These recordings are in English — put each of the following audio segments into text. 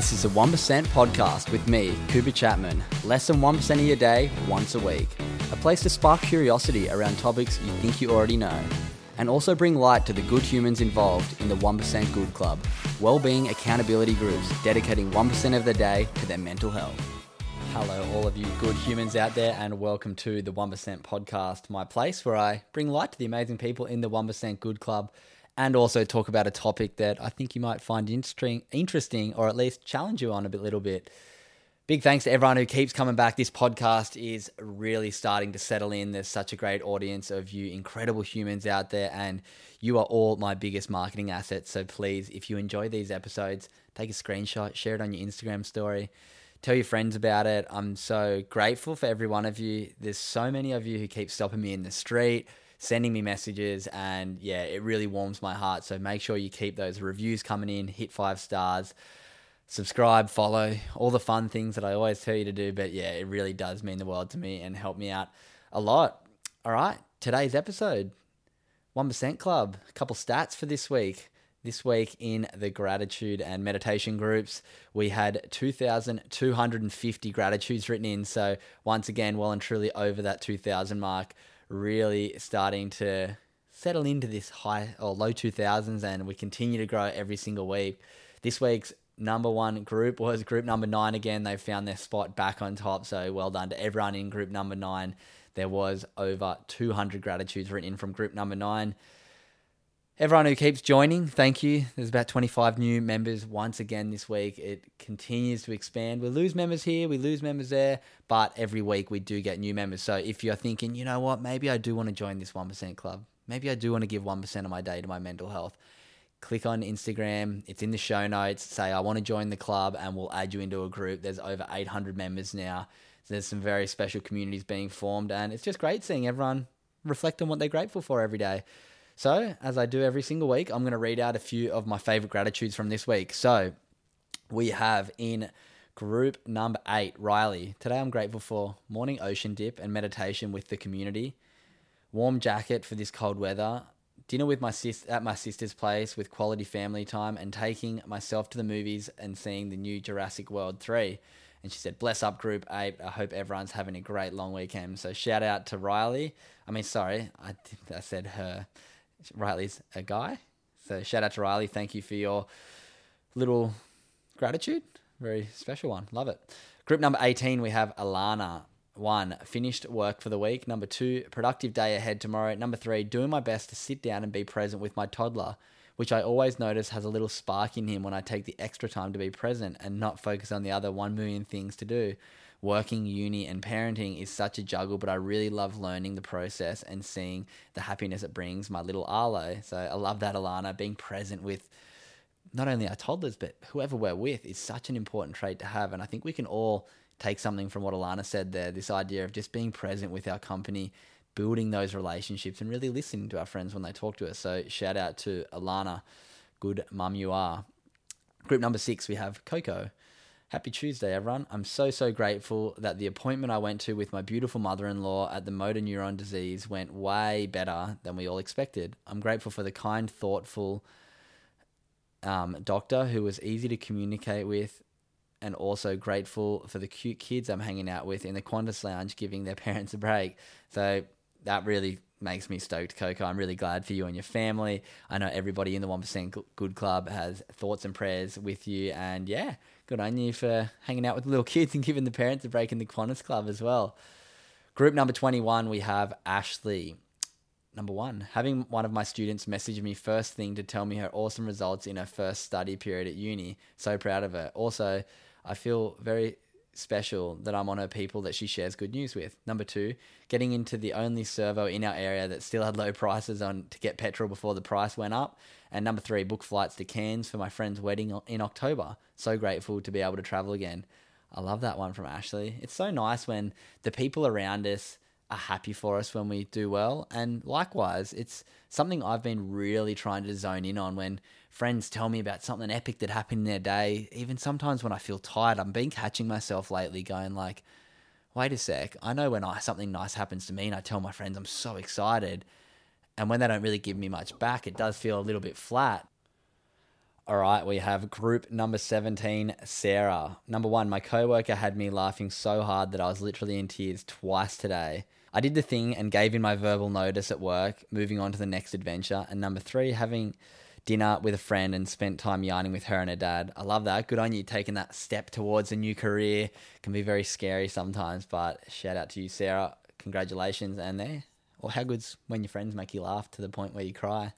This is a 1% podcast with me, Cooper Chapman. Less than 1% of your day, once a week. A place to spark curiosity around topics you think you already know. And also bring light to the good humans involved in the 1% Good Club, well-being accountability groups dedicating 1% of their day to their mental health. Hello, all of you good humans out there, and welcome to the 1% podcast, my place where I bring light to the amazing people in the 1% Good Club and also talk about a topic that I think you might find interesting, interesting or at least challenge you on a bit, little bit. Big thanks to everyone who keeps coming back. This podcast is really starting to settle in. There's such a great audience of you incredible humans out there, and you are all my biggest marketing assets. So please, if you enjoy these episodes, take a screenshot, share it on your Instagram story, tell your friends about it. I'm so grateful for every one of you. There's so many of you who keep stopping me in the street sending me messages, and yeah, it really warms my heart. So make sure you keep those reviews coming in, hit five stars, subscribe, follow, all the fun things that I always tell you to do. But yeah, it really does mean the world to me and help me out a lot. All right, today's episode 1% Club, a couple stats for this week. This week in the gratitude and meditation groups, we had 2,250 gratitudes written in. So, once again, well and truly over that 2,000 mark really starting to settle into this high or low 2000s and we continue to grow every single week. This week's number one group was group number nine again. They found their spot back on top. So well done to everyone in group number nine. There was over 200 gratitudes written in from group number nine. Everyone who keeps joining, thank you. There's about 25 new members once again this week. It continues to expand. We lose members here, we lose members there, but every week we do get new members. So if you're thinking, you know what, maybe I do want to join this 1% club, maybe I do want to give 1% of my day to my mental health, click on Instagram. It's in the show notes. Say, I want to join the club, and we'll add you into a group. There's over 800 members now. So there's some very special communities being formed, and it's just great seeing everyone reflect on what they're grateful for every day. So, as I do every single week, I'm going to read out a few of my favorite gratitudes from this week. So, we have in group number eight, Riley. Today, I'm grateful for morning ocean dip and meditation with the community, warm jacket for this cold weather, dinner with my sis at my sister's place with quality family time, and taking myself to the movies and seeing the new Jurassic World 3. And she said, Bless up, Group 8. I hope everyone's having a great long weekend. So, shout out to Riley. I mean, sorry, I, I said her. Riley's a guy. So shout out to Riley. Thank you for your little gratitude. Very special one. Love it. Group number 18, we have Alana. One, finished work for the week. Number two, productive day ahead tomorrow. Number three, doing my best to sit down and be present with my toddler, which I always notice has a little spark in him when I take the extra time to be present and not focus on the other one million things to do working, uni, and parenting is such a juggle, but I really love learning the process and seeing the happiness it brings my little Arlo. So I love that, Alana. Being present with not only our toddlers, but whoever we're with is such an important trait to have. And I think we can all take something from what Alana said there this idea of just being present with our company, building those relationships, and really listening to our friends when they talk to us. So shout out to Alana. Good mum you are. Group number six, we have Coco. Happy Tuesday, everyone. I'm so, so grateful that the appointment I went to with my beautiful mother in law at the motor neuron disease went way better than we all expected. I'm grateful for the kind, thoughtful um, doctor who was easy to communicate with, and also grateful for the cute kids I'm hanging out with in the Qantas lounge giving their parents a break. So that really makes me stoked, Coco. I'm really glad for you and your family. I know everybody in the 1% Good Club has thoughts and prayers with you. And yeah, good on you for hanging out with the little kids and giving the parents a break in the Qantas Club as well. Group number 21, we have Ashley. Number one, having one of my students message me first thing to tell me her awesome results in her first study period at uni. So proud of her. Also, I feel very special that I'm on her people that she shares good news with. Number two, getting into the only servo in our area that still had low prices on to get petrol before the price went up. And number three, book flights to Cairns for my friend's wedding in October. So grateful to be able to travel again. I love that one from Ashley. It's so nice when the people around us are happy for us when we do well. And likewise, it's something I've been really trying to zone in on when friends tell me about something epic that happened in their day. Even sometimes when I feel tired, I've been catching myself lately going like, wait a sec, I know when I, something nice happens to me and I tell my friends I'm so excited. And when they don't really give me much back, it does feel a little bit flat. All right, we have group number 17, Sarah. Number one, my coworker had me laughing so hard that I was literally in tears twice today. I did the thing and gave in my verbal notice at work, moving on to the next adventure. And number three, having dinner with a friend and spent time yarning with her and her dad. I love that. Good on you taking that step towards a new career. Can be very scary sometimes, but shout out to you, Sarah. Congratulations. And there. Or how good's when your friends make you laugh to the point where you cry.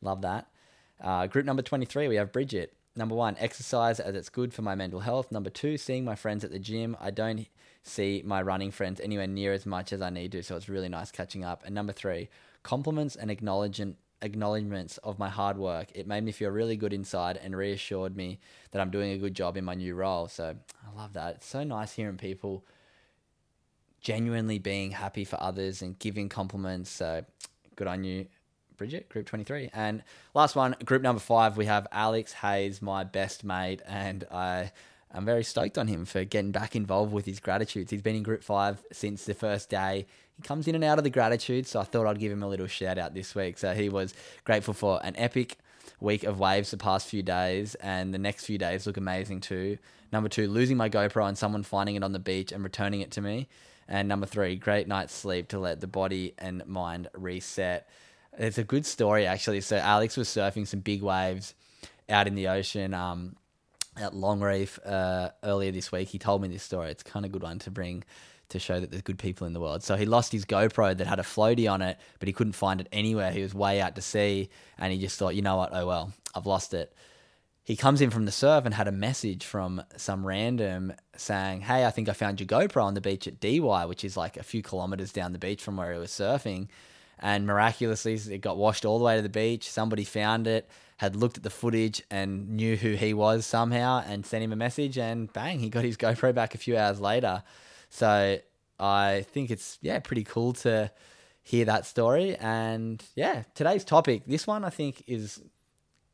Love that. Uh, group number 23, we have Bridget. Number one, exercise as it's good for my mental health. Number two, seeing my friends at the gym. I don't see my running friends anywhere near as much as I need to, so it's really nice catching up. And number three, compliments and acknowledgement acknowledgements of my hard work. It made me feel really good inside and reassured me that I'm doing a good job in my new role. So I love that. It's so nice hearing people genuinely being happy for others and giving compliments. So good on you, Bridget, group 23. And last one, group number five, we have Alex Hayes, my best mate. And I I'm very stoked on him for getting back involved with his gratitudes. He's been in Group 5 since the first day. He comes in and out of the gratitude, so I thought I'd give him a little shout out this week. So he was grateful for an epic week of waves the past few days, and the next few days look amazing too. Number two, losing my GoPro and someone finding it on the beach and returning it to me. And number three, great night's sleep to let the body and mind reset. It's a good story actually. So Alex was surfing some big waves out in the ocean. Um, at Longreef uh, earlier this week. He told me this story. It's kind of a good one to bring to show that there's good people in the world. So he lost his GoPro that had a floaty on it, but he couldn't find it anywhere. He was way out to sea, and he just thought, you know what? Oh well, I've lost it. He comes in from the surf and had a message from some random saying, "Hey, I think I found your GoPro on the beach at DY, which is like a few kilometers down the beach from where he was surfing." And miraculously, it got washed all the way to the beach. Somebody found it had looked at the footage and knew who he was somehow and sent him a message and bang, he got his GoPro back a few hours later. So I think it's yeah, pretty cool to hear that story. And yeah, today's topic, this one I think is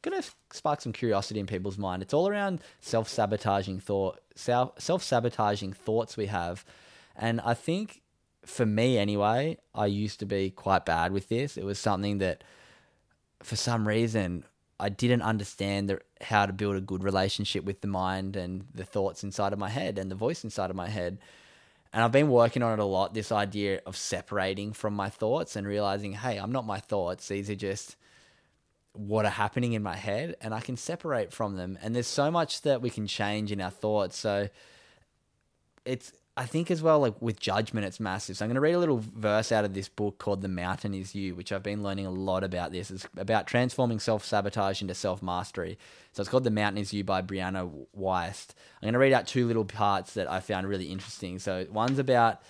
gonna spark some curiosity in people's mind. It's all around self-sabotaging thought self-sabotaging thoughts we have. And I think for me anyway, I used to be quite bad with this. It was something that for some reason I didn't understand the, how to build a good relationship with the mind and the thoughts inside of my head and the voice inside of my head. And I've been working on it a lot this idea of separating from my thoughts and realizing, hey, I'm not my thoughts. These are just what are happening in my head and I can separate from them. And there's so much that we can change in our thoughts. So it's I think as well, like with judgment, it's massive. So I'm going to read a little verse out of this book called "The Mountain Is You," which I've been learning a lot about. This it's about transforming self sabotage into self mastery. So it's called "The Mountain Is You" by Brianna Wiest. I'm going to read out two little parts that I found really interesting. So one's about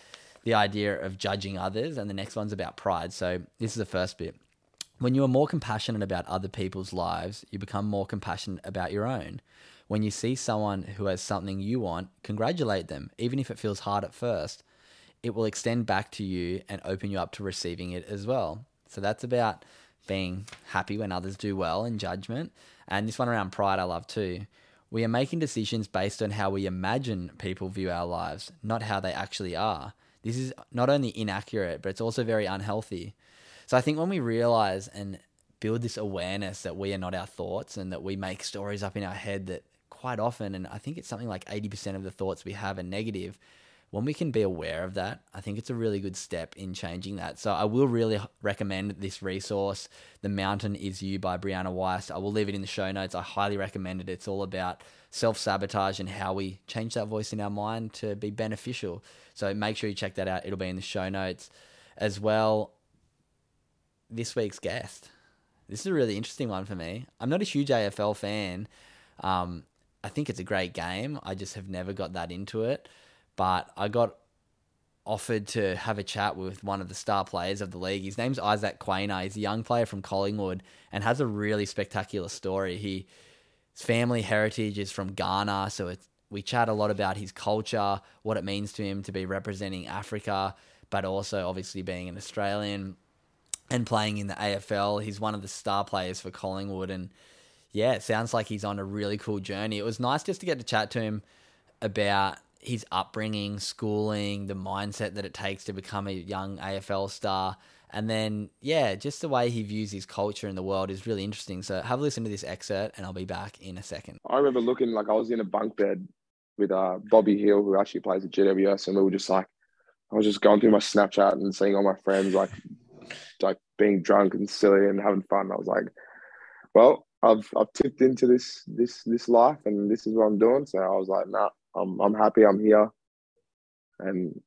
the idea of judging others, and the next one's about pride. So this is the first bit. When you are more compassionate about other people's lives, you become more compassionate about your own. When you see someone who has something you want, congratulate them, even if it feels hard at first. It will extend back to you and open you up to receiving it as well. So that's about being happy when others do well in judgment. And this one around pride, I love too. We are making decisions based on how we imagine people view our lives, not how they actually are. This is not only inaccurate, but it's also very unhealthy. So I think when we realize and build this awareness that we are not our thoughts and that we make stories up in our head that quite often, and I think it's something like 80% of the thoughts we have are negative. When we can be aware of that, I think it's a really good step in changing that. So I will really recommend this resource, The Mountain Is You by Brianna Wiest. I will leave it in the show notes. I highly recommend it. It's all about self sabotage and how we change that voice in our mind to be beneficial. So make sure you check that out. It'll be in the show notes as well. This week's guest. This is a really interesting one for me. I'm not a huge AFL fan. Um, I think it's a great game. I just have never got that into it. but I got offered to have a chat with one of the star players of the league. His name's Isaac Quaynor. He's a young player from Collingwood and has a really spectacular story. He his family heritage is from Ghana, so we chat a lot about his culture, what it means to him to be representing Africa, but also obviously being an Australian and playing in the AFL. He's one of the star players for Collingwood and yeah, it sounds like he's on a really cool journey. It was nice just to get to chat to him about his upbringing, schooling, the mindset that it takes to become a young AFL star. And then, yeah, just the way he views his culture in the world is really interesting. So have a listen to this excerpt and I'll be back in a second. I remember looking like I was in a bunk bed with uh, Bobby Hill, who actually plays at GWS, and we were just like, I was just going through my Snapchat and seeing all my friends like, like being drunk and silly and having fun. I was like, well, I've I've tipped into this this this life and this is what I'm doing. So I was like, nah, I'm I'm happy I'm here. And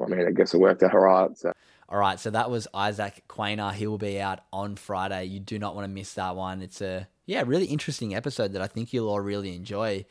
I mean, I guess it worked out all right. So. All right, so that was Isaac Quaynor. He will be out on Friday. You do not want to miss that one. It's a yeah, really interesting episode that I think you'll all really enjoy.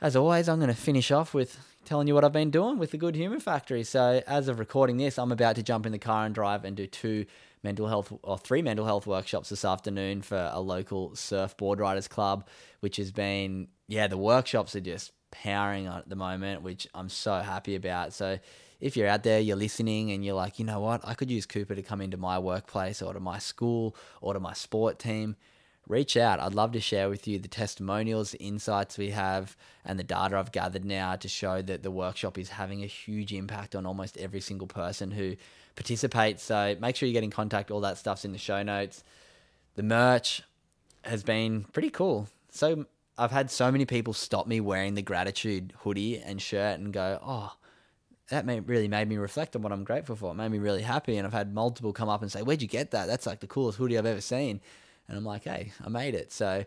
As always, I'm going to finish off with telling you what I've been doing with the Good Human Factory. So, as of recording this, I'm about to jump in the car and drive and do two mental health or three mental health workshops this afternoon for a local surfboard riders club, which has been yeah, the workshops are just powering on at the moment, which I'm so happy about. So if you're out there, you're listening, and you're like, you know what, I could use Cooper to come into my workplace or to my school or to my sport team. Reach out. I'd love to share with you the testimonials, the insights we have, and the data I've gathered now to show that the workshop is having a huge impact on almost every single person who participates. So make sure you get in contact. All that stuff's in the show notes. The merch has been pretty cool. So I've had so many people stop me wearing the gratitude hoodie and shirt and go, oh, that made, really made me reflect on what I'm grateful for. It made me really happy. And I've had multiple come up and say, where'd you get that? That's like the coolest hoodie I've ever seen. And I'm like, hey, I made it. So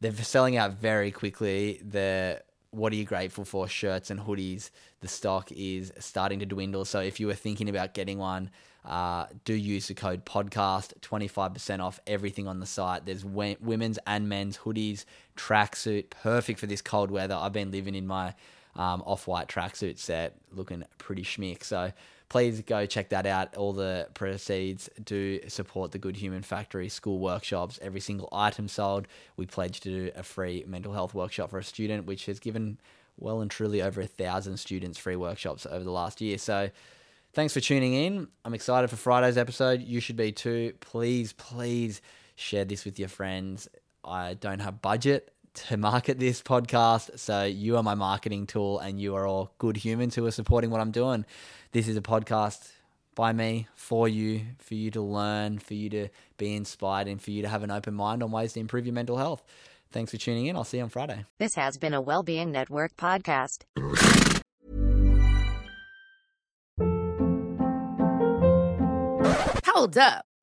they're selling out very quickly. The what are you grateful for shirts and hoodies the stock is starting to dwindle so if you were thinking about getting one uh, do use the code podcast 25% off everything on the site there's women's and men's hoodies tracksuit perfect for this cold weather i've been living in my um, off-white tracksuit set looking pretty schmick so please go check that out. All the proceeds do support the Good Human Factory school workshops. Every single item sold, we pledge to do a free mental health workshop for a student, which has given well and truly over a thousand students free workshops over the last year. So thanks for tuning in. I'm excited for Friday's episode. You should be too. Please, please share this with your friends. I don't have budget to market this podcast. So you are my marketing tool and you are all good humans who are supporting what I'm doing. This is a podcast by me for you, for you to learn, for you to be inspired, and for you to have an open mind on ways to improve your mental health. Thanks for tuning in. I'll see you on Friday. This has been a Wellbeing Network podcast. Hold up.